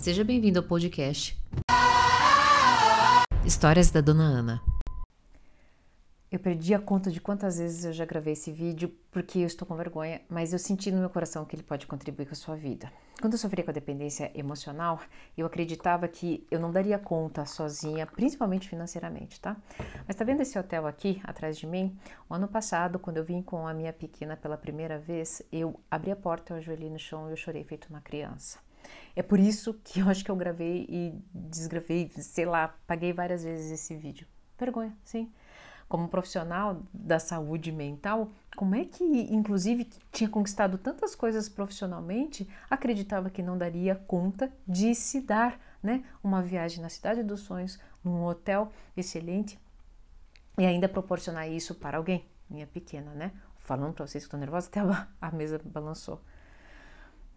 Seja bem-vindo ao podcast Histórias da Dona Ana. Eu perdi a conta de quantas vezes eu já gravei esse vídeo porque eu estou com vergonha, mas eu senti no meu coração que ele pode contribuir com a sua vida. Quando eu sofria com a dependência emocional, eu acreditava que eu não daria conta sozinha, principalmente financeiramente, tá? Mas tá vendo esse hotel aqui atrás de mim? O ano passado, quando eu vim com a minha pequena pela primeira vez, eu abri a porta, eu ajoelhei no chão e eu chorei feito uma criança. É por isso que eu acho que eu gravei e desgravei, sei lá, paguei várias vezes esse vídeo. Vergonha, sim. Como profissional da saúde mental, como é que, inclusive, tinha conquistado tantas coisas profissionalmente, acreditava que não daria conta de se dar, né? Uma viagem na cidade dos sonhos, num hotel excelente e ainda proporcionar isso para alguém, minha pequena, né? Falando para vocês que estou nervosa, até a mesa balançou.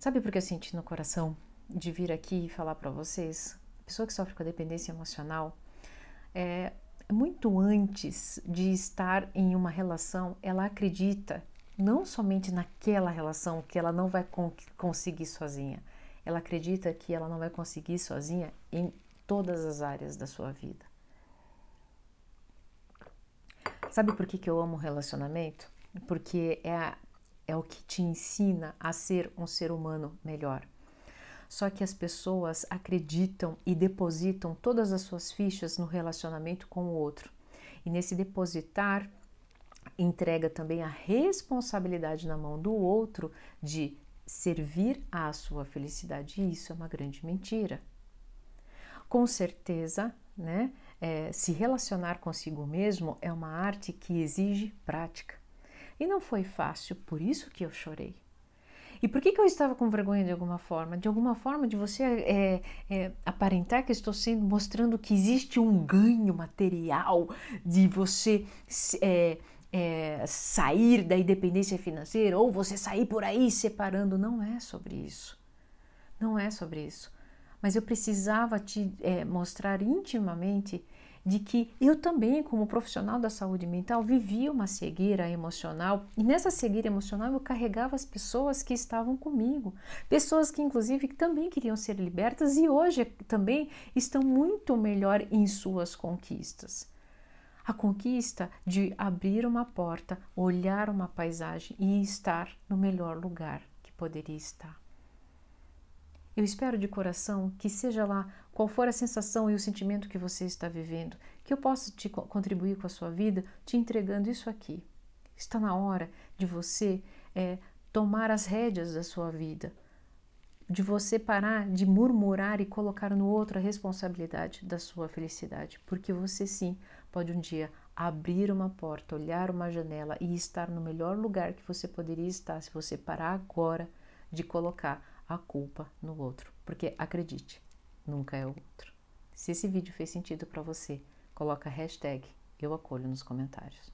Sabe por que eu senti no coração de vir aqui e falar para vocês? A pessoa que sofre com a dependência emocional, é, muito antes de estar em uma relação, ela acredita não somente naquela relação que ela não vai con conseguir sozinha, ela acredita que ela não vai conseguir sozinha em todas as áreas da sua vida. Sabe por que, que eu amo relacionamento? Porque é a, é o que te ensina a ser um ser humano melhor. Só que as pessoas acreditam e depositam todas as suas fichas no relacionamento com o outro. E nesse depositar, entrega também a responsabilidade na mão do outro de servir à sua felicidade. E isso é uma grande mentira. Com certeza, né? É, se relacionar consigo mesmo é uma arte que exige prática. E não foi fácil, por isso que eu chorei. E por que, que eu estava com vergonha de alguma forma? De alguma forma de você é, é, aparentar que estou sendo mostrando que existe um ganho material de você é, é, sair da independência financeira ou você sair por aí separando. Não é sobre isso. Não é sobre isso. Mas eu precisava te é, mostrar intimamente de que eu também, como profissional da saúde mental, vivia uma cegueira emocional e nessa cegueira emocional eu carregava as pessoas que estavam comigo, pessoas que inclusive também queriam ser libertas e hoje também estão muito melhor em suas conquistas. A conquista de abrir uma porta, olhar uma paisagem e estar no melhor lugar que poderia estar. Eu espero de coração que seja lá qual for a sensação e o sentimento que você está vivendo, que eu possa te contribuir com a sua vida te entregando isso aqui. Está na hora de você é, tomar as rédeas da sua vida, de você parar de murmurar e colocar no outro a responsabilidade da sua felicidade, porque você sim pode um dia abrir uma porta, olhar uma janela e estar no melhor lugar que você poderia estar se você parar agora de colocar a culpa no outro, porque acredite, nunca é o outro. Se esse vídeo fez sentido para você, coloca a hashtag eu acolho nos comentários.